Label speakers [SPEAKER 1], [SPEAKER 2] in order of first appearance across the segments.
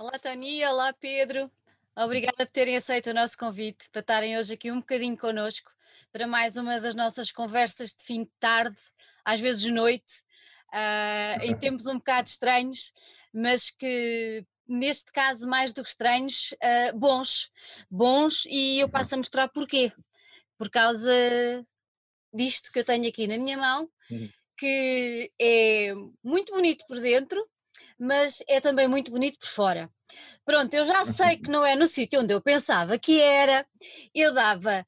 [SPEAKER 1] Olá, Tony. Olá, Pedro. Obrigada por terem aceito o nosso convite, para estarem hoje aqui um bocadinho connosco, para mais uma das nossas conversas de fim de tarde, às vezes de noite, uh, em tempos um bocado estranhos, mas que neste caso mais do que estranhos, uh, bons, bons, e eu passo a mostrar porquê. Por causa disto que eu tenho aqui na minha mão, uhum. que é muito bonito por dentro, mas é também muito bonito por fora. Pronto, eu já sei que não é no sítio onde eu pensava que era, eu dava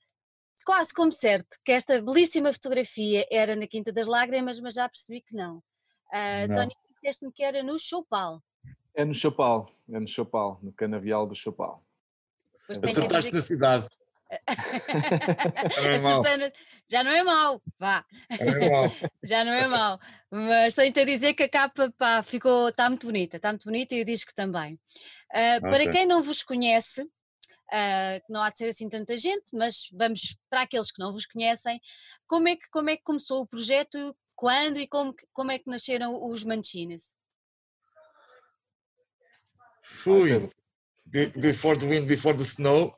[SPEAKER 1] quase como certo que esta belíssima fotografia era na Quinta das Lágrimas, mas já percebi que não. Uh, não. Tony, disseste-me que era no Chopal.
[SPEAKER 2] É no Chopal, é no Chopal, no canavial do Chopal.
[SPEAKER 3] Acertaste na cidade.
[SPEAKER 1] já não é mau, vá. já não é mau. Mas tenho-te a dizer que a capa pá, ficou, está muito bonita, está muito bonita e o disco também. Uh, okay. Para quem não vos conhece, uh, não há de ser assim tanta gente, mas vamos para aqueles que não vos conhecem, como é que, como é que começou o projeto, quando e como, como é que nasceram os Manchines?
[SPEAKER 3] Fui. Before the wind, before the snow.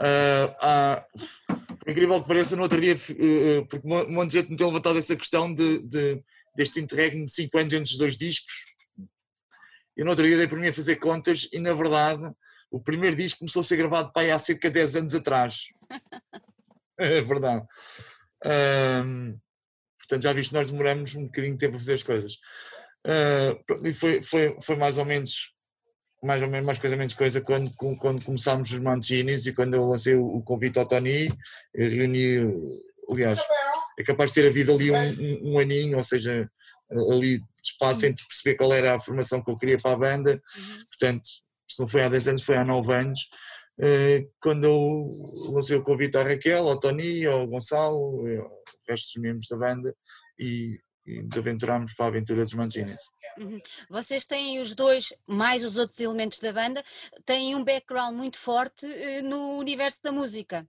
[SPEAKER 3] Uh, uh, por incrível que pareça, no outro dia, uh, porque um monte de gente me tem levantado essa questão de, de, deste interregno de 5 anos entre os dois discos. E no outro dia dei por mim a fazer contas e, na verdade, o primeiro disco começou a ser gravado para aí há cerca de 10 anos atrás. é verdade. portanto, já viste, nós demoramos um bocadinho de tempo a fazer as coisas. Uh, e foi, foi, foi mais ou menos mais ou menos mais coisa menos coisa quando, quando começámos os Mancinis e quando eu lancei o, convite ao Tony reuni aliás é capaz de ter havido ali um, um, aninho ou seja ali de espaço entre perceber qual era a formação que eu queria para a banda uhum. portanto se não foi há 10 anos foi há 9 anos eh, quando eu lancei o convite à Raquel, ao Tony, ao Gonçalo, ao resto dos membros da banda e e nos aventurámos para a aventura dos Mancini's.
[SPEAKER 1] Uhum. Vocês têm os dois, mais os outros elementos da banda, têm um background muito forte uh, no universo da música.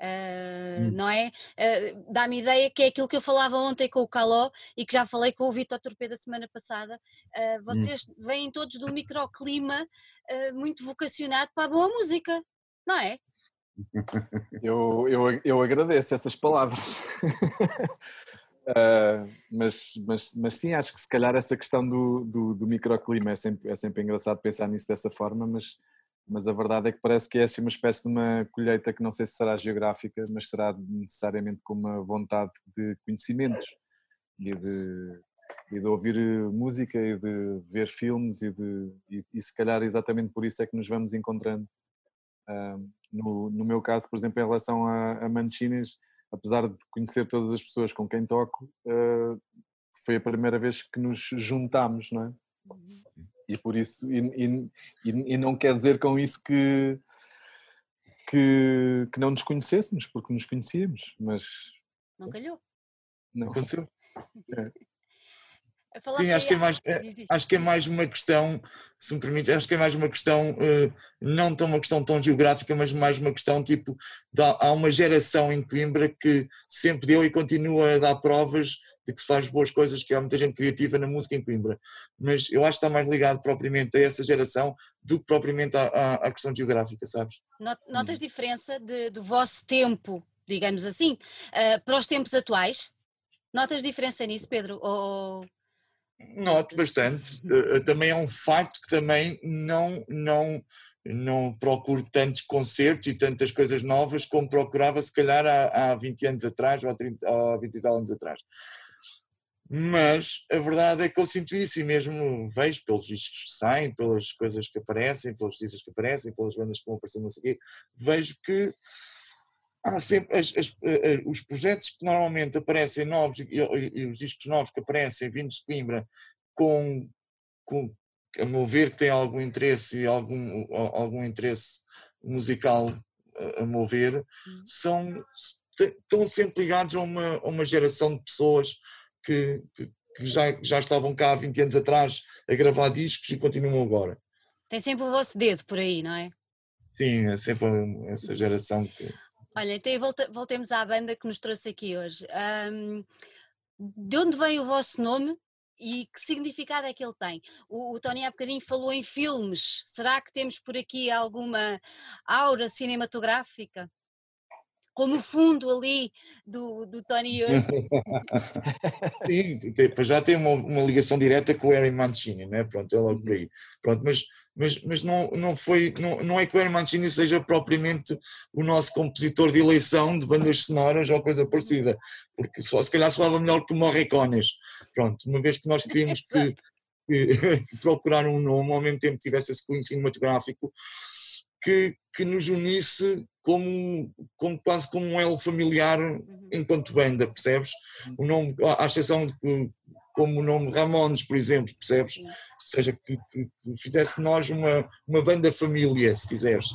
[SPEAKER 1] Uh, hum. Não é? Uh, Dá-me ideia que é aquilo que eu falava ontem com o Caló e que já falei com o Vitor Torpe da semana passada. Uh, vocês hum. vêm todos do microclima muito vocacionado para a boa música, não é?
[SPEAKER 2] Eu, eu, eu agradeço essas palavras. Uh, mas, mas, mas sim, acho que se calhar essa questão do, do, do, microclima é sempre, é sempre engraçado pensar nisso dessa forma, mas, mas a verdade é que parece que é assim uma espécie de uma colheita que não sei se será geográfica, mas será necessariamente com uma vontade de conhecimentos e de, e de ouvir música e de ver filmes e, de, e, e se calhar exatamente por isso é que nos vamos encontrando. Uh, no, no meu caso, por exemplo, em relação a, a apesar de conhecer todas as pessoas com quem toco, uh, foi a primeira vez que nos juntámos, não é? Uhum. E por isso, e, e, e, não quer dizer com isso que, que, que não nos conhecêssemos, porque nos conhecíamos, mas...
[SPEAKER 1] Não calhou.
[SPEAKER 3] Não aconteceu. É. Sim, acho que, é mais, é, acho que é mais uma questão, se me permite, acho que é mais uma questão, não tão uma questão tão geográfica, mas mais uma questão tipo, de, há uma geração em Coimbra que sempre deu e continua a dar provas de que se faz boas coisas, que há muita gente criativa na música em Coimbra. Mas eu acho que está mais ligado propriamente a essa geração do que propriamente à, à, à questão geográfica, sabes?
[SPEAKER 1] Notas diferença de, do vosso tempo, digamos assim, uh, para os tempos atuais? Notas diferença nisso, Pedro? Ou
[SPEAKER 3] Noto bastante. Eh, eh, também é um facto que também não, não, não procuro tantos concertos e tantas coisas novas como procurava se calhar há, há 20 anos atrás ou há, 30, há 20 e tal anos atrás. Mas a verdade é que eu sinto isso e mesmo vejo pelos discos que saem, pelas coisas que aparecem, pelos discos que aparecem, pelas bandas que vão aparecendo, não quê, vejo que há sempre as, as, eh, os projetos que normalmente aparecem novos e, e, os discos novos que aparecem vindos de Coimbra com, com a meu ver que tem algum interesse e algum, algum interesse musical a meu ver, hum. são, estão sempre ligados a uma, a uma geração de pessoas que, que, que, já, já estavam cá há 20 anos atrás a gravar discos e continuam agora.
[SPEAKER 1] Tem sempre o vosso dedo por aí, não é?
[SPEAKER 3] Sim, é sempre essa geração que
[SPEAKER 1] Olha, então volta, voltemos à banda que nos trouxe aqui hoje. Um, de onde vem o vosso nome e que significado é que ele tem? O, o, Tony há bocadinho falou em filmes, será que temos por aqui alguma aura cinematográfica? Como o fundo ali do, do Tony hoje.
[SPEAKER 3] Sim, já tem uma, uma, ligação direta com o Harry Mancini, né? pronto, é logo por aí. Pronto, mas mas, mas não, não, foi, não, não é que o Harry Mancini seja propriamente o nosso compositor de eleição de bandas sonoras ou coisa parecida, porque só, se calhar soava melhor que o Morricones. Pronto, uma vez que nós queríamos que, que, que procurar um nome, ao mesmo tempo tivesse esse cunho cinematográfico, que, que nos unisse como, como quase como um elo familiar uhum. enquanto banda, percebes? O nome, à exceção de como o nome Ramones, por exemplo, percebes? Ou seja, que, que, que fizesse nós uma, uma banda família, se quiseres.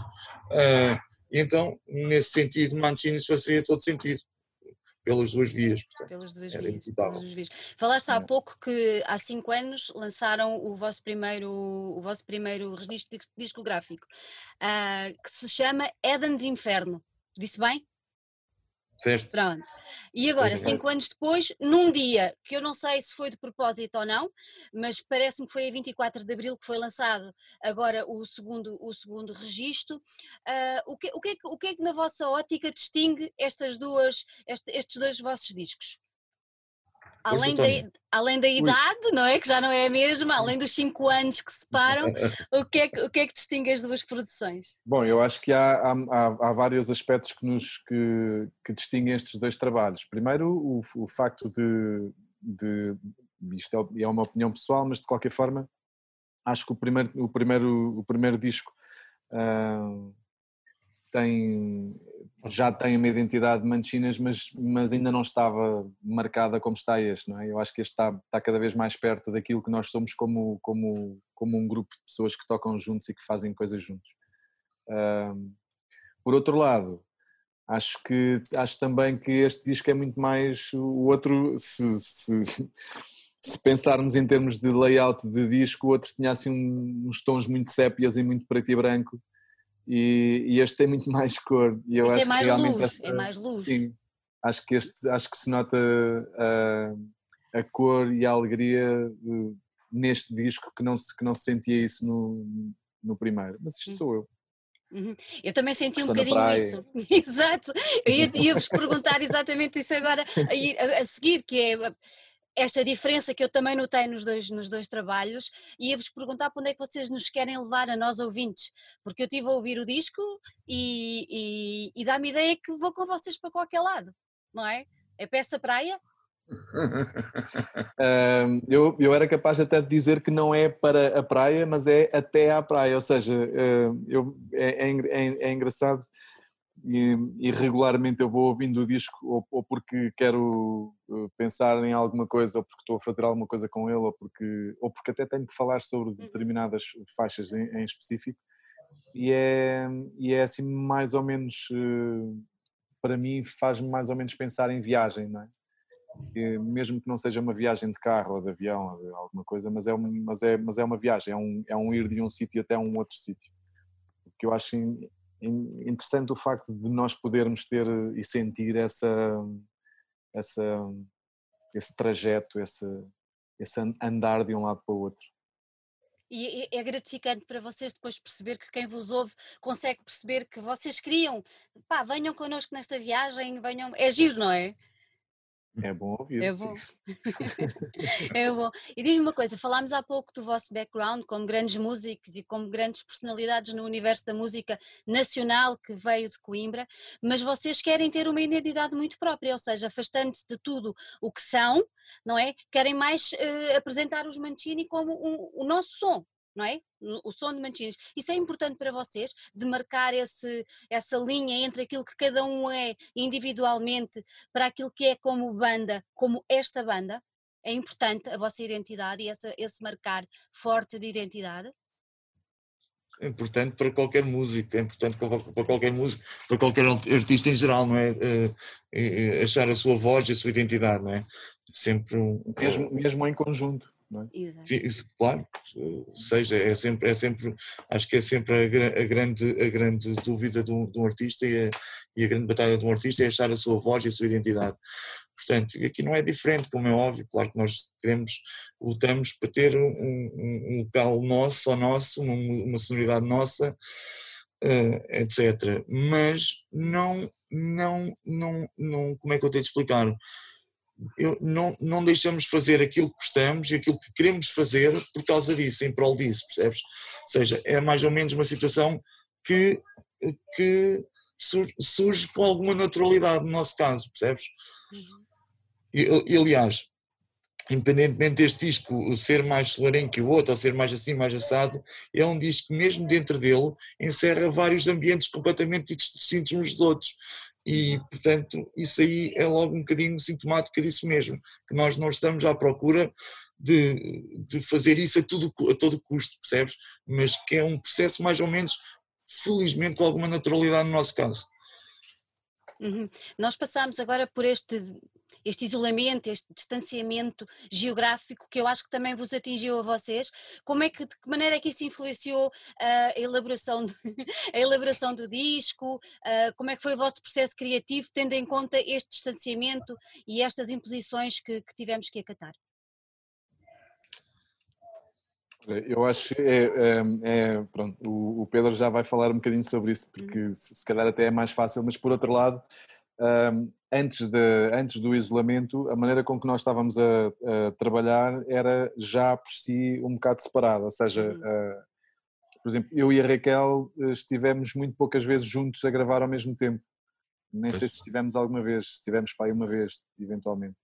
[SPEAKER 3] Uh, então, nesse sentido, Mancini fazia todo sentido pelas duas vias. Portanto,
[SPEAKER 1] pelas, duas vias, pelas duas vias. Falaste há pouco que há cinco anos lançaram o vosso primeiro, o vosso primeiro registro discográfico, uh, que se chama Éden de Inferno. Disse bem?
[SPEAKER 3] Certo.
[SPEAKER 1] Pronto. E agora, cinco anos depois, num dia que eu não sei se foi de propósito ou não, mas parece-me que foi a 24 de Abril que foi lançado agora o segundo, o segundo registro. Uh, o, que, o, que é que, o que é que na vossa ótica distingue estas duas, este, estes dois vossos discos? Além, da, além da idade, não é? Que já não é a mesma, além dos 5 anos que separam, o que, é, o que é que distingue as duas produções?
[SPEAKER 2] Bom, eu acho que há, há, há vários aspectos que, nos, que, que distinguem estes dois trabalhos. Primeiro, o, o facto de, de isto é, é uma opinião pessoal, mas de qualquer forma, acho que o primeiro, o primeiro, o primeiro disco uh, tem, já tem uma identidade de Manchinas, mas, mas ainda não estava marcada como está este, não é? Eu acho que este está, está cada vez mais perto daquilo que nós somos como, como, como um grupo de pessoas que tocam juntos e que fazem coisas juntos. Um, por outro lado, acho que acho também que este disco é muito mais o outro, se, se, se pensarmos em termos de layout de disco, o outro tinha assim uns tons muito sépias e muito preto e branco e, e, este tem muito mais cor. E eu
[SPEAKER 1] este é
[SPEAKER 2] acho
[SPEAKER 1] é mais
[SPEAKER 2] que realmente
[SPEAKER 1] luz, esta, é mais luz.
[SPEAKER 2] Sim, acho que, este, acho que se nota a, a cor e a alegria uh, neste disco que não, se, que não se sentia isso no, no primeiro. Mas isto hum. sou eu.
[SPEAKER 1] Uhum. Eu também senti Estou um bocadinho isso. Exato. Eu ia-vos ia perguntar exatamente isso agora a, a, a seguir, que é esta diferença que eu também notei nos dois, nos dois trabalhos e ia-vos perguntar para onde é que vocês nos querem levar a nós ouvintes, porque eu estive a ouvir o disco e, e, e dá-me ideia que vou com vocês para qualquer lado, não é? É peça praia?
[SPEAKER 2] uh, eu, eu era capaz até de dizer que não é para a praia, mas é até à praia, ou seja, eu, é, é, é, é engraçado e, e, regularmente eu vou ouvindo o disco ou, ou, porque quero eh, pensar em alguma coisa ou porque estou a fazer alguma coisa com ele ou porque, ou porque até tenho que falar sobre uhum. determinadas faixas em, em específico e é, e é assim mais ou menos eh, para mim faz-me mais ou menos pensar em viagem, não é? E mesmo que não seja uma viagem de carro ou de avião ou de alguma coisa, mas é, um, mas é, mas é uma viagem, é um, é um ir de um sítio até um outro sítio. O que eu acho interessante o facto de nós podermos ter e sentir essa, essa, esse trajeto, esse, esse andar de um lado para o outro.
[SPEAKER 1] E é gratificante para vocês depois perceber que quem vos ouve consegue perceber que vocês queriam, pá, venham connosco nesta viagem, venham, é giro, não é?
[SPEAKER 2] É bom ouvir.
[SPEAKER 1] É bom. é bom. E diz-me uma coisa: falámos há pouco do vosso background como grandes músicos e como grandes personalidades no universo da música nacional que veio de Coimbra, mas vocês querem ter uma identidade muito própria, ou seja, afastando-se de tudo o que são, não é? Querem mais uh, apresentar os Mancini como um, o nosso som, não é? O som de Mancini. Isso é importante para vocês, de marcar esse, essa linha entre aquilo que cada um é individualmente para aquilo que é como banda, como esta banda? É importante a vossa identidade e essa, esse marcar forte de identidade?
[SPEAKER 3] É importante para qualquer músico, é importante para qualquer músico, para qualquer artista em geral, não é? é, é achar a sua voz e a sua identidade, não é? Sempre um...
[SPEAKER 2] mesmo, mesmo em conjunto é?
[SPEAKER 3] Isso, claro, seja, é sempre, é sempre, acho que é sempre a, a grande, a grande dúvida de um, de um artista e a, e a, grande batalha de um artista é achar a sua voz e a sua identidade. Portanto, aqui não é diferente, como é óbvio, claro que nós queremos, lutamos para ter um, um, um local nosso, só nosso, uma, sonoridade nossa, uh, etc. Mas não, não, não, não, como é que eu tenho de explicar? Eu, não, não deixamos fazer aquilo que gostamos e aquilo que queremos fazer por causa disso, em prol disso, percebes? Ou seja, é mais ou menos uma situação que, que surge com alguma naturalidade no nosso caso, percebes? Uhum. E, aliás, independentemente deste disco ser mais solarengo que o outro, ou ser mais assim, mais assado, é um disco que mesmo dentro dele encerra vários ambientes completamente distintos uns dos outros. E, portanto, isso aí é logo um bocadinho sintomático disso mesmo, que nós não estamos à procura de, de fazer isso a, tudo, a todo custo, percebes? Mas que é um processo mais ou menos, felizmente, com alguma naturalidade no nosso caso.
[SPEAKER 1] Uhum. Nós passamos agora por este este isolamento, este distanciamento geográfico que eu acho que também vos atingiu a vocês. Como é que, de que maneira é que isso influenciou uh, a, elaboração de, a elaboração do disco? Uh, como é que foi o vosso processo criativo, tendo em conta este distanciamento e estas imposições que, que tivemos que acatar?
[SPEAKER 2] Eu acho que é, é, é, pronto, o, Pedro já vai falar um bocadinho sobre isso, porque uhum. se calhar até é mais fácil, mas por outro lado, antes, de, antes do isolamento, a maneira com que nós estávamos a, a trabalhar era já por si um bocado separada, ou seja, uh, por exemplo, eu e a Raquel eh, estivemos muito poucas vezes juntos a gravar ao mesmo tempo. Nem sei se estivemos alguma vez, se estivemos para aí uma vez, eventualmente.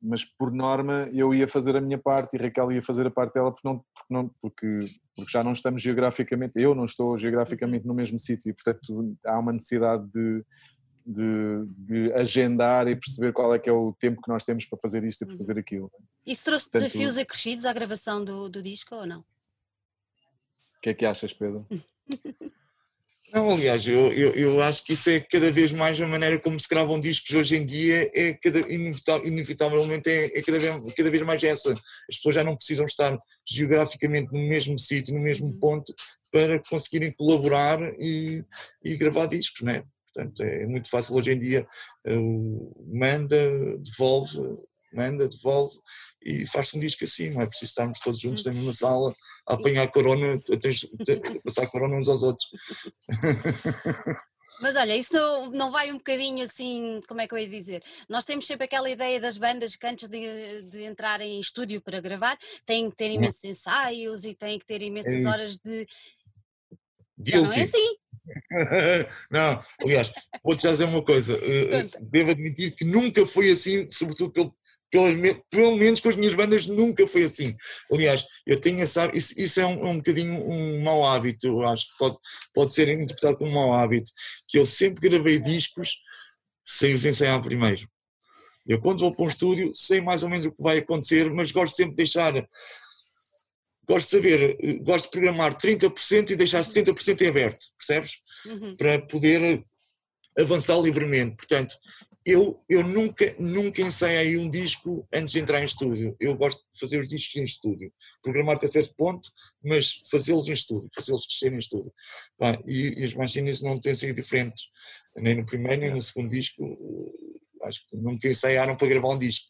[SPEAKER 2] Mas por norma eu ia fazer a minha parte e Raquel ia fazer a parte dela porque, não, porque, não, porque, porque já não estamos geograficamente, eu não estou geograficamente uhum. no mesmo sítio e portanto há uma necessidade de, de, de, agendar e perceber qual é que é o tempo que nós temos para fazer isto e para uhum. fazer aquilo.
[SPEAKER 1] Isso trouxe Portanto, desafios acrescidos à gravação do, do disco ou não?
[SPEAKER 2] O que é que achas, Pedro?
[SPEAKER 3] Não, aliás, eu, eu, eu, acho que isso é cada vez mais a maneira como se gravam discos hoje em dia, é cada, inevitavelmente é, é cada, vez, cada vez mais essa. As pessoas já não precisam estar geograficamente no mesmo sítio, no mesmo uhum. ponto, para conseguirem colaborar e, e gravar discos, não é? Portanto, é muito fácil hoje em dia, manda, devolve, manda, devolve e faz-se um disco assim, não é preciso estarmos todos juntos na mesma sala a apanhar corona, a, passar corona uns aos outros.
[SPEAKER 1] Mas olha, isso não, não vai um bocadinho assim, como é que eu ia dizer? Nós temos sempre aquela ideia das bandas que antes de, de entrarem em estúdio para gravar têm que ter imensos ensaios e têm que ter imensas é horas de. Guilty. Já não é assim.
[SPEAKER 3] não, aliás, vou-te já dizer uma coisa. Eh, eh, devo admitir que nunca foi assim, sobretudo pelo, pelas, pelo menos com as minhas bandas nunca foi assim. Aliás, eu tenho essa, isso, isso é um, um bocadinho um mau hábito, eu acho que pode, pode ser interpretado como um mau hábito, que eu sempre gravei discos sem os ensaiar primeiro. Eu quando vou para um estúdio sei mais ou menos o que vai acontecer, mas gosto sempre de deixar gosto de saber, eh, gosto de programar 30% e deixar 70% em aberto, percebes? Uhum. Para poder avançar livremente. Portanto, eu, eu nunca, nunca ensaiei um disco antes de entrar em estúdio. Eu gosto de fazer os discos em estúdio. Programar até certo ponto, mas fazê-los em estúdio, fazê-los crescer em estúdio. Pá, e, e as machines não têm sido diferentes. Nem no primeiro, nem no segundo disco. Eh, acho que nunca ensaiaram para gravar um disco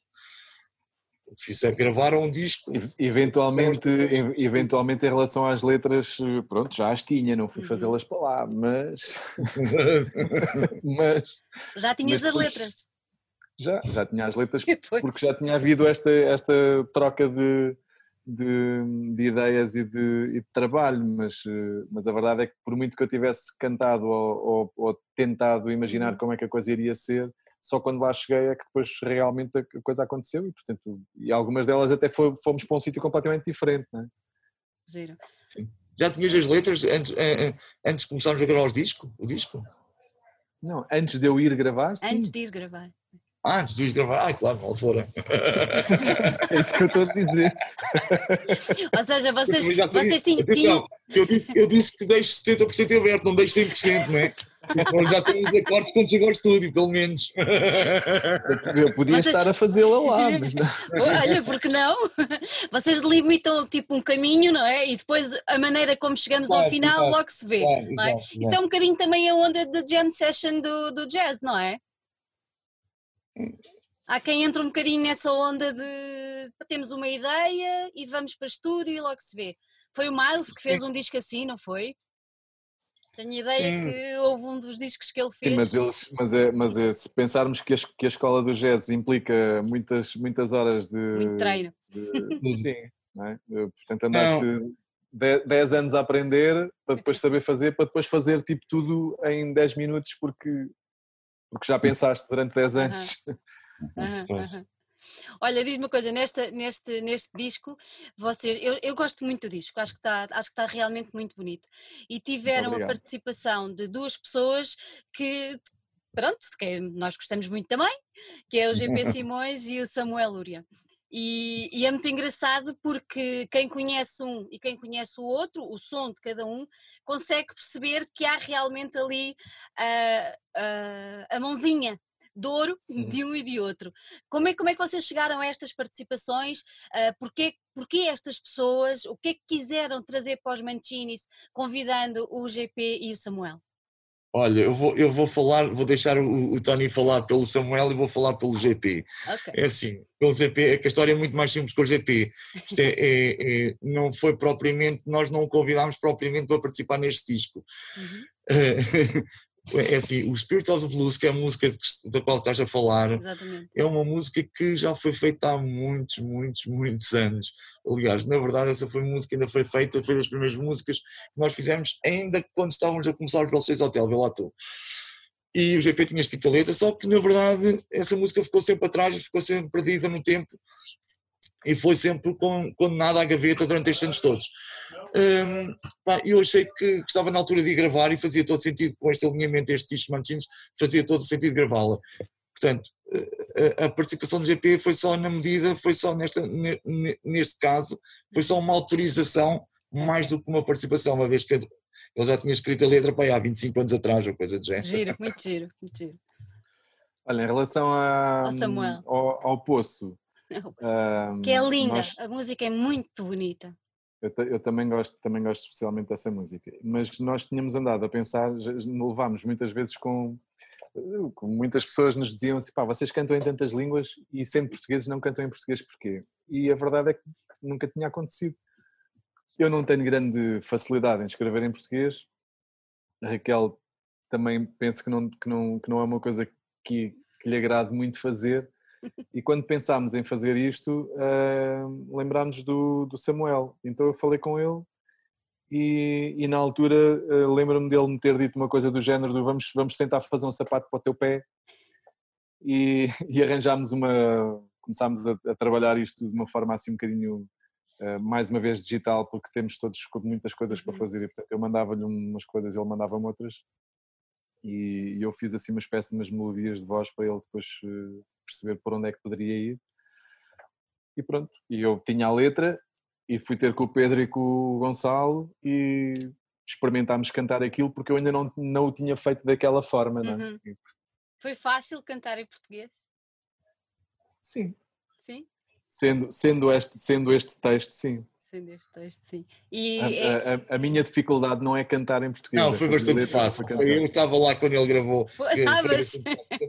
[SPEAKER 3] fizer, gravaram um disco.
[SPEAKER 2] Eventualmente, eventualmente em relação às letras, pronto, já as tinha, não fui uhum. fazê-las para lá, mas.
[SPEAKER 1] mas já tinhas mas as letras?
[SPEAKER 2] Já, já tinha as letras, porque já tinha havido esta, esta troca de, de, de ideias e de, e de, trabalho, mas, mas a verdade é que por muito que eu tivesse cantado ou, ou, ou tentado imaginar uhum. como é que a coisa iria ser, só quando lá cheguei é que depois realmente a coisa aconteceu e, portanto, e algumas delas até foi, fomos para um sítio completamente diferente, não é?
[SPEAKER 1] Giro.
[SPEAKER 3] Sim. Já tinhas as letras antes, eh, eh, antes de começarmos a gravar os disco, o disco?
[SPEAKER 2] Não, antes de eu ir gravar, sim.
[SPEAKER 1] Antes de ir gravar.
[SPEAKER 3] Ah, antes de ir gravar, ai claro, mal fora.
[SPEAKER 2] é isso que eu estou a dizer.
[SPEAKER 1] Ou seja, vocês, vocês tinham...
[SPEAKER 3] Eu disse, eu disse que deixo 70% aberto, não deixo 100%, não é? Então já temos acordos quando chegou ao estúdio, pelo menos.
[SPEAKER 2] Eu podia Vocês... estar a fazê-la lá, mas não.
[SPEAKER 1] Olha, porque não? Vocês delimitam tipo um caminho, não é? E depois a maneira como chegamos claro, ao final claro, logo se vê. Claro, é? Isso é um bocadinho também a onda da jam session do, do jazz, não é? Há quem entra um bocadinho nessa onda de temos uma ideia e vamos para estúdio e logo se vê. Foi o Miles que fez um disco assim, não foi? Tenho ideia Sim. que houve um dos discos que ele fez.
[SPEAKER 2] Sim, mas, eles, mas, é, mas é, se pensarmos que a, que a escola do jazz implica muitas, muitas horas de.
[SPEAKER 1] Muito treino.
[SPEAKER 2] De, sim, não é? Portanto, andaste 10 anos a aprender para depois saber fazer, para depois fazer tipo tudo em 10 minutos porque, porque já pensaste durante 10 anos.
[SPEAKER 1] Uhum. Uhum. Olha, diz-me uma coisa, nesta, neste, neste disco, vocês, eu, eu gosto muito do disco, acho que, está, está realmente muito bonito. E tiveram a participação de duas pessoas que, pronto, que nós gostamos muito também, que é o GP Simões e o Samuel Lúria. E, e, é muito engraçado porque quem conhece um e quem conhece o outro, o som de cada um, consegue perceber que há realmente ali uh, uh, a mãozinha de ouro de um e de outro. Como é, como é que vocês chegaram a estas participações? Uh, porquê, porquê estas pessoas? O que é que quiseram trazer para os Mancinis, convidando o GP e o Samuel?
[SPEAKER 3] Olha, eu vou, eu vou falar, vou deixar o, o Tony falar pelo Samuel e vou falar pelo GP. Okay. É assim, pelo GP, é que a história é muito mais simples que o GP. É, é, é, não foi propriamente, nós não o convidámos propriamente para participar neste disco. Uhum. É assim, o Spirit of the Blues, que é a música da qual estás a falar, Exatamente. é uma música que já foi feita há muitos, muitos, muitos anos. Aliás, na verdade, essa foi música ainda foi feita, foi das primeiras músicas que nós fizemos ainda quando estávamos a começar os Velocês Hotel, vê lá tu. E o GP tinha escrito a letra, só que na verdade essa música ficou sempre atrás, ficou sempre perdida no tempo e foi sempre condenada à gaveta durante estes anos todos. Um, pá, eu achei que, que, estava na altura de gravar e fazia todo sentido com este alinhamento deste disco Manchins, fazia todo sentido gravá-la. Portanto, a, a, participação do GP foi só na medida, foi só nesta, neste caso, foi só uma autorização mais do que uma participação, uma vez que ele já tinha escrito a letra para aí há 25 anos atrás, ou coisa do género.
[SPEAKER 1] Giro, muito giro, muito giro.
[SPEAKER 2] Olha, em relação a, ao, ao, Poço,
[SPEAKER 1] que é linda, nós, a música é muito bonita.
[SPEAKER 2] Eu, eu, também, gosto, também gosto especialmente dessa música, mas nós tínhamos andado a pensar, levámos muitas vezes com, com muitas pessoas nos diziam assim, pá, vocês cantam em tantas línguas e sendo portugueses não cantam em português porquê? E a verdade é que nunca tinha acontecido. Eu não tenho grande facilidade em escrever em português, a Raquel também penso que não, que não, que não é uma coisa que, que lhe agrade muito fazer, e quando pensámos em fazer isto, uh, lembrámos do, do Samuel. Então eu falei com ele e, e na altura uh, lembro-me dele me ter dito uma coisa do género do vamos, vamos tentar fazer um sapato para o teu pé e, e arranjámos uma começámos a, a, trabalhar isto de uma forma assim um bocadinho uh, mais uma vez digital porque temos todos muitas coisas para uhum. fazer e portanto eu mandava-lhe umas coisas e ele mandava-me outras e, eu fiz assim uma espécie de umas melodias de voz para ele depois eh, perceber por onde é que poderia ir. E pronto, e eu tinha a letra e fui ter com o Pedro e com o Gonçalo e experimentámos cantar aquilo porque eu ainda não, não o tinha feito daquela forma. Não é? uhum.
[SPEAKER 1] Foi fácil cantar em português?
[SPEAKER 2] Sim.
[SPEAKER 1] Sim?
[SPEAKER 2] Sendo, sendo, este, sendo este texto, sim
[SPEAKER 1] este texto, sim. E
[SPEAKER 2] a, é... a, a, minha dificuldade não é cantar em português.
[SPEAKER 3] Não, foi bastante fácil. Foi, eu estava lá quando ele gravou. Foi, ah,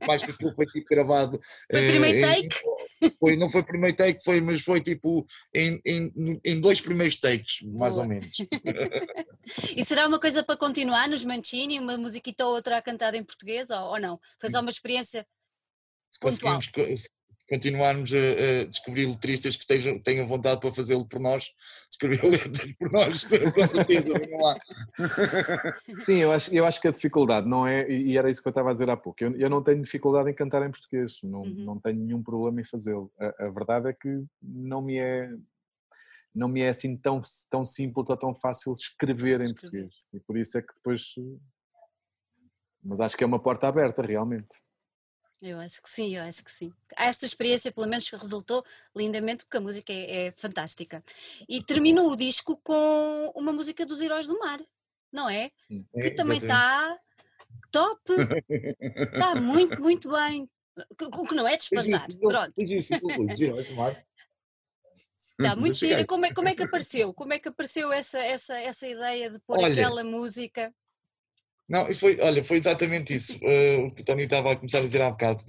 [SPEAKER 3] mais que aquilo foi tipo gravado.
[SPEAKER 1] Foi uh, primeiro take?
[SPEAKER 3] Em, foi, não foi primeiro take, foi, mas foi tipo em, em, em dois primeiros takes, mais Boa. ou menos.
[SPEAKER 1] e será uma coisa para continuar nos Mancini, uma musiquita ou outra a cantar em português, ou, ou não? Foi só uma experiência.
[SPEAKER 3] Se conseguimos, continuarmos a, a descobrir letristas que estejam, tenham vontade para fazê-lo por nós, escrever letras por nós, com certeza, venham lá.
[SPEAKER 2] Sim, eu acho, eu acho que a dificuldade não é, e era isso que eu estava a dizer há pouco, eu, eu não tenho dificuldade em cantar em português, não, uhum. não tenho nenhum problema em fazê-lo. A, a, verdade é que não me é não me é assim tão, tão simples ou tão fácil escrever em português. E por isso é que depois. Mas acho que é uma porta aberta, realmente.
[SPEAKER 1] Eu acho que sim, eu acho que sim. Esta experiência, pelo menos, resultou lindamente, porque a música é, é fantástica. E terminou o disco com uma música dos Heróis do Mar, não é?
[SPEAKER 3] é
[SPEAKER 1] que também está. top! Está muito, muito bem. O que não é de espantar. Pronto. Está muito giro. Como é, como é que apareceu? Como é que apareceu essa, essa, essa ideia de pôr Olha, aquela música?
[SPEAKER 3] Não, isso foi, olha, foi exatamente isso uh, o que o Tony estava a começar a dizer há bocado,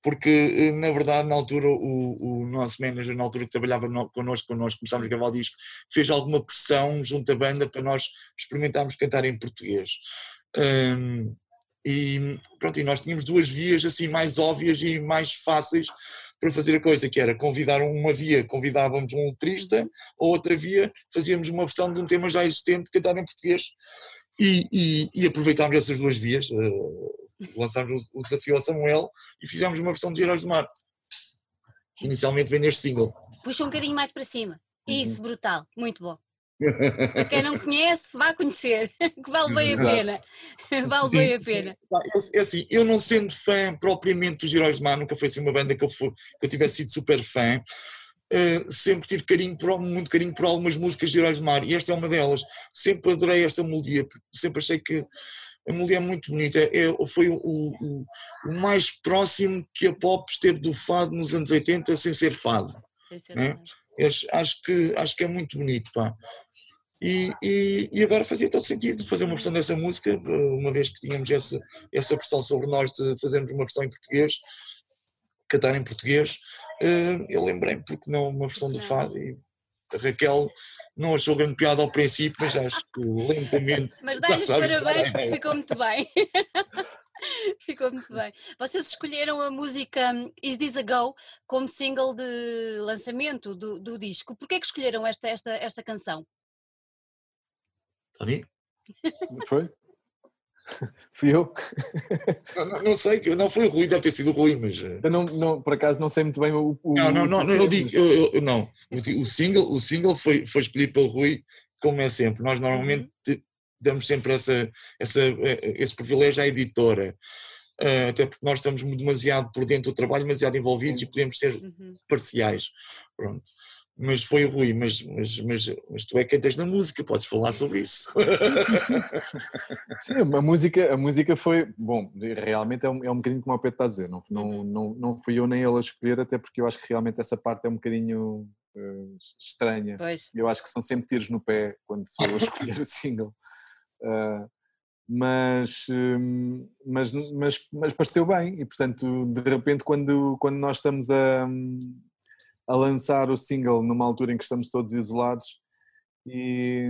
[SPEAKER 3] porque, uh, na verdade na altura o, o nosso manager, na altura que trabalhava no, connosco, quando nós começámos a gravar o disco, fez alguma pressão junto à banda para nós experimentarmos cantar em português. Um, e pronto, e nós tínhamos duas vias assim mais óbvias e mais fáceis para fazer a coisa, que era convidar uma via, convidávamos um letrista, ou outra via, fazíamos uma versão de um tema já existente cantado em português e, e, e aproveitámos essas duas vias, uh, lançámos o, o, desafio ao Samuel e fizemos uma versão de Heróis do Mar. Inicialmente vem neste single.
[SPEAKER 1] Puxa um bocadinho mais para cima. Uhum. Isso, uhum. brutal, muito bom. Para quem não conhece, vá conhecer, que vale bem a pena. Vale Sim. bem a pena.
[SPEAKER 3] É assim, eu não sendo fã propriamente dos Heróis do Mar, nunca foi assim uma banda que eu, for, que eu tivesse sido super fã, Uh, sempre tive carinho por, muito carinho por algumas músicas de Heróis do Mar e esta é uma delas. Sempre adorei esta melodia, sempre achei que a melodia é muito bonita. É, foi o, o, o, mais próximo que a pop esteve do fado nos anos 80 sem ser fado. Sem ser né? acho, acho, que, acho que é muito bonito. Pá. E, e, e, agora fazia todo sentido fazer uma versão dessa música, eh, uma vez que tínhamos essa, essa pressão sobre nós de fazermos uma versão em português cantar em português, eh, eu lembrei-me porque não uma versão do fado e a Raquel não achou grande piada ao princípio, mas acho que lentamente.
[SPEAKER 1] Mas dá-lhes parabéns porque ficou muito bem. ficou muito bem. Vocês escolheram a música Is This a Go como single de lançamento do, do disco. Porquê é que escolheram esta, esta, esta canção?
[SPEAKER 3] Tony?
[SPEAKER 2] Foi? Fui eu?
[SPEAKER 3] Não, não, não, sei, não foi o Rui, deve ter sido o Rui, mas.
[SPEAKER 2] Eh, eu não, não, por acaso não sei muito bem o. o
[SPEAKER 3] não, não, não, não, eu digo, eu, eu, não. O single, o single foi, foi escolhido pelo Rui, como é sempre. Nós normalmente uhum. damos sempre essa, essa, eh, esse privilégio à editora. Uh, até porque nós estamos demasiado por dentro do trabalho, demasiado envolvidos uhum. e podemos ser uhum. parciais. Pronto mas foi o Rui, mas, mas, mas, mas tu é que cantas na música, podes falar sobre isso.
[SPEAKER 2] Sim, a música, a música foi, bom, realmente é um, é um bocadinho como o Pedro está a dizer, não, não, uhum. não, não fui eu nem ele a escolher, até porque eu acho que realmente essa parte é um bocadinho uh, estranha.
[SPEAKER 1] Pois.
[SPEAKER 2] Eu acho que são sempre tiros no pé quando sou eu a escolher o single. Uh, mas, hum, mas, mas, mas pareceu bem e portanto de repente quando, quando nós estamos a, a lançar o single numa altura em que estamos todos isolados e,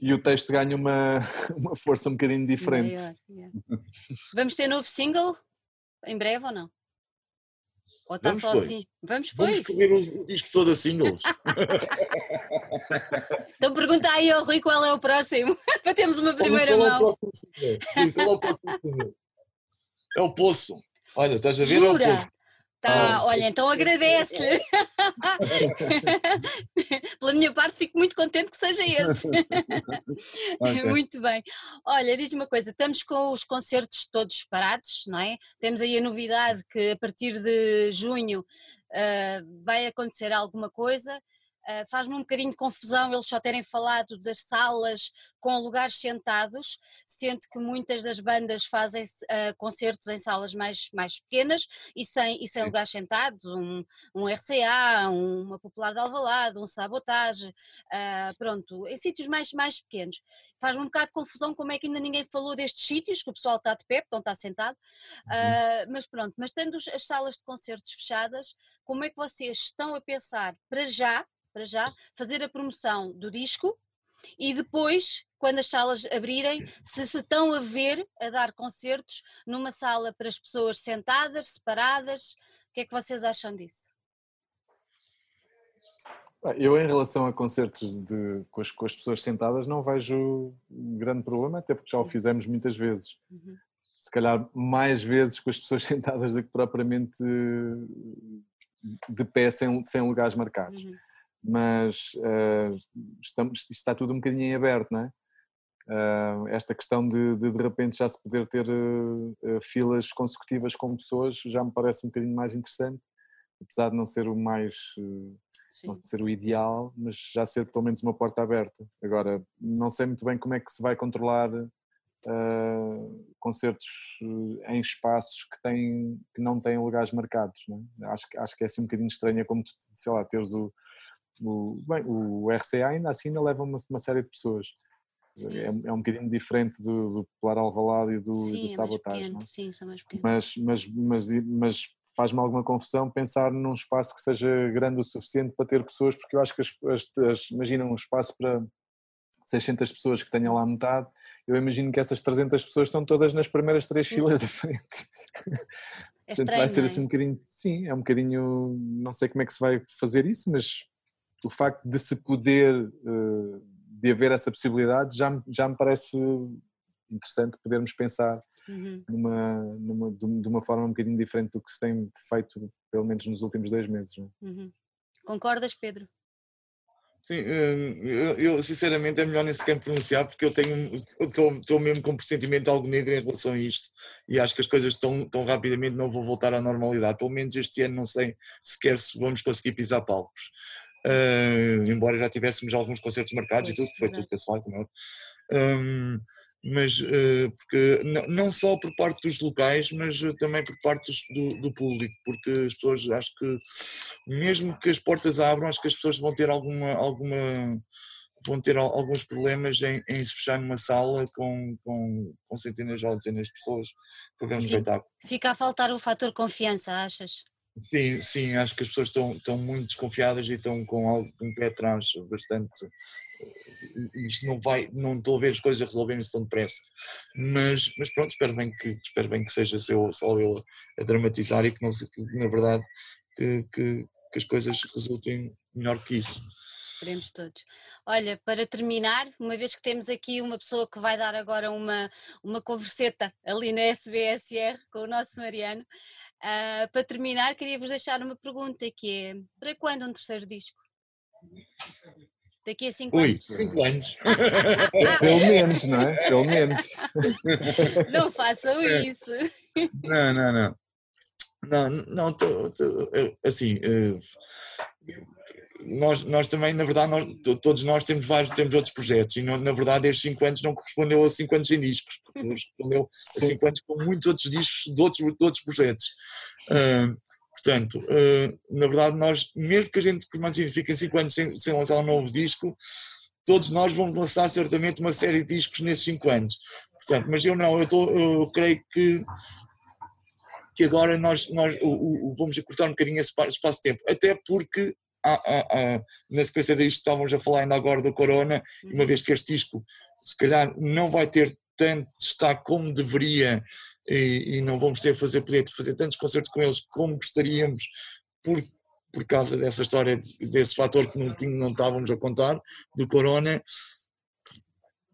[SPEAKER 2] e o texto ganha uma, uma força um bocadinho diferente. Maior, yeah.
[SPEAKER 1] Vamos ter novo single em breve ou não? Ou está só assim? Vamos
[SPEAKER 3] depois. Vamos escrever o, o disco todo a singles.
[SPEAKER 1] então pergunta aí ao Rui qual é o próximo, para termos uma primeira qual mão. É o próximo single?
[SPEAKER 3] Qual é o próximo single? É o Poço. Olha, estás a ver?
[SPEAKER 1] Jura?
[SPEAKER 3] É o Poço.
[SPEAKER 1] Tá, oh. olha, então agradece-lhe. Pela minha parte, fico muito contente que seja esse. okay. Muito bem. Olha, diz-me uma coisa: estamos com os concertos todos parados, não é? Temos aí a novidade que a partir de junho uh, vai acontecer alguma coisa. Uh, Faz-me um bocadinho de confusão eles só terem falado das salas com lugares sentados, sendo que muitas das bandas fazem uh, concertos em salas mais, mais pequenas e sem, e sem lugares sentados, um, um RCA, um, uma Popular de Alvalade, um Sabotage, uh, pronto, em sítios mais, mais pequenos. Faz-me um bocado de confusão como é que ainda ninguém falou destes sítios, que o pessoal está de pé, não está sentado, uhum. mas pronto, mas tendo as salas de concertos fechadas, como é que vocês estão a pensar para já, para já, fazer a promoção do disco e depois, quando as salas abrirem, se se estão a ver a dar concertos numa sala para as pessoas sentadas, separadas, o que é que vocês acham disso?
[SPEAKER 2] Eu, em relação a concertos de, com, as, com as pessoas sentadas, não vejo grande problema, até porque já o uhum. fizemos muitas vezes. Uhum. Se calhar mais vezes com as pessoas sentadas do que propriamente de pé sem, sem lugares marcados. Uhum mas uh, estamos, está tudo um bocadinho em aberto, não é? Uh, esta questão de, de, de repente já se poder ter uh, filas consecutivas com pessoas já me parece um bocadinho mais interessante, apesar de não ser o mais não ser o ideal, mas já ser pelo menos uma porta aberta. Agora, não sei muito bem como é que se vai controlar uh, concertos em espaços que, têm, que não têm lugares marcados. Né? Acho, acho que é assim um bocadinho estranho, é como, sei lá, teres o, o, bem, o RCA ainda assim ainda leva uma, uma série de pessoas. É, é, um bocadinho diferente do, do Polar Alvalade e do,
[SPEAKER 1] sim,
[SPEAKER 2] do Sabotage.
[SPEAKER 1] É sim, são mais pequenos.
[SPEAKER 2] Mas, mas, mas, mas faz-me alguma confusão pensar num espaço que seja grande o suficiente para ter pessoas, porque eu acho que as, as, as imagina um espaço para 600 pessoas que tenha lá metade, eu imagino que essas 300 pessoas estão todas nas primeiras três filas da frente.
[SPEAKER 1] É estranho,
[SPEAKER 2] vai ser
[SPEAKER 1] é?
[SPEAKER 2] assim um bocadinho, sim, é um bocadinho, não sei como é que se vai fazer isso, mas o facto de se poder, eh, de haver essa possibilidade, já, já me parece interessante podermos pensar uhum. numa, numa, de uma forma um bocadinho diferente do que se tem feito, pelo menos nos últimos dois meses. É?
[SPEAKER 1] Uhum. Concordas, Pedro?
[SPEAKER 3] Sim, hum, eu, sinceramente é melhor nem sequer pronunciar porque eu tenho estou mesmo com um pressentimento algo negro em relação a isto e acho que as coisas tão, tão rapidamente não vão voltar à normalidade. Pelo menos este ano não sei sequer se vamos conseguir pisar palcos. Uh, embora já tivéssemos alguns concertos marcados e tudo, que foi exato. tudo cancelado, não é? Um, mas uh, porque não só por parte dos locais, mas também por parte do, do, público, porque as pessoas acho que mesmo que as portas abram, acho que as pessoas vão ter alguma, alguma vão ter alguns problemas em, em se fechar numa sala com, com, com centenas ou dezenas de pessoas para ver um espetáculo.
[SPEAKER 1] Fica a faltar o fator confiança, achas?
[SPEAKER 3] Sim, sim, acho que as pessoas estão, estão muito desconfiadas e estão com algo, um pé atrás bastante. Isto não vai, não estou a ver as coisas a resolverem-se tão depressa. Mas, mas pronto, espero bem que, espero bem que seja seu, só eu a dramatizar e que, não, que na verdade, que, que, que as coisas resultem melhor que isso.
[SPEAKER 1] Esperemos todos. Olha, para terminar, uma vez que temos aqui uma pessoa que vai dar agora uma, uma converseta ali na SBSR com o nosso Mariano, Uh, para terminar, queria-vos deixar uma pergunta que é, para quando um terceiro disco? Daqui a 5 anos?
[SPEAKER 3] 5 anos.
[SPEAKER 2] Pelo menos, não é? Pelo menos.
[SPEAKER 1] Não façam isso.
[SPEAKER 3] Não, não, não. Não, não, tô, tô, assim, nós, nós também, na verdade, nós, todos nós temos vários, temos outros projetos e não, na verdade estes 5 anos não correspondeu a 5 anos sem discos, correspondeu a 5 anos com muitos outros discos de outros, de outros projetos. Uh, portanto, uh, na verdade nós, mesmo que a gente fique em 5 anos sem, sem lançar um novo disco, todos nós vamos lançar certamente uma série de discos nesses 5 anos. Portanto, mas eu não, eu, tô, eu creio que que agora nós, nós o, o, vamos cortar um bocadinho esse espaço-tempo, até porque na sequência disto estávamos a falar ainda agora do Corona, uma uhum. vez que este disco se calhar não vai ter tanto destaque como deveria e, e não vamos ter a fazer, poder fazer tantos concertos com eles como gostaríamos por, por causa dessa história, desse fator que não, não estávamos a contar, do Corona,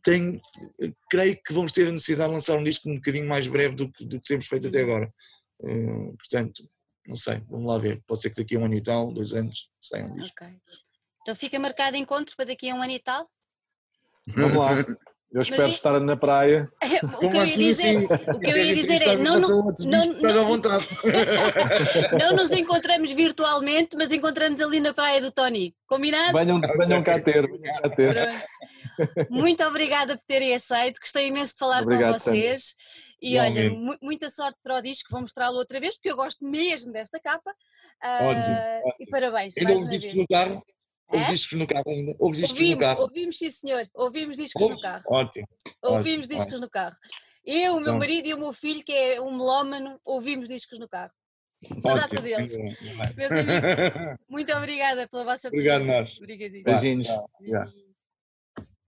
[SPEAKER 3] tenho, creio que vamos ter a necessidade de lançar um disco um bocadinho mais breve do que, do que temos feito até uhum. agora. Uh, portanto, não sei, vamos lá ver. Pode ser que daqui a um ano e tal, dois anos, saiam.
[SPEAKER 1] Ok. Então fica marcado encontro para daqui a um ano e tal?
[SPEAKER 2] Vamos lá. Eu espero Mas, estar na praia.
[SPEAKER 1] o que eu ia dizer, o que eu ia dizer é não, não,
[SPEAKER 3] não,
[SPEAKER 1] não nos encontramos virtualmente, mas encontramos ali na praia do Tony. Combinado?
[SPEAKER 2] Venham, venham cá ter. Venham cá ter.
[SPEAKER 1] Muito obrigada por terem aceito, gostei imenso de falar Obrigado, com vocês. E olha, muita sorte para o disco, vou mostrá-lo outra vez, porque eu gosto mesmo desta capa. Uh, ótimo, ótimo, E parabéns.
[SPEAKER 3] Ainda ouves discos no carro? Ouves é? discos no carro ainda? Ouves discos ouvimos, no carro?
[SPEAKER 1] Ouvimos, sim senhor, ouvimos discos Ouves? no carro.
[SPEAKER 3] Ótimo.
[SPEAKER 1] Ouvimos
[SPEAKER 3] ótimo,
[SPEAKER 1] discos ótimo. no carro. Eu, o meu marido e o meu filho, que é um melómano, ouvimos discos no carro. Saudade deles. Meus amigos, muito obrigada pela vossa
[SPEAKER 3] presença. Obrigado nós.
[SPEAKER 2] Beijinhos.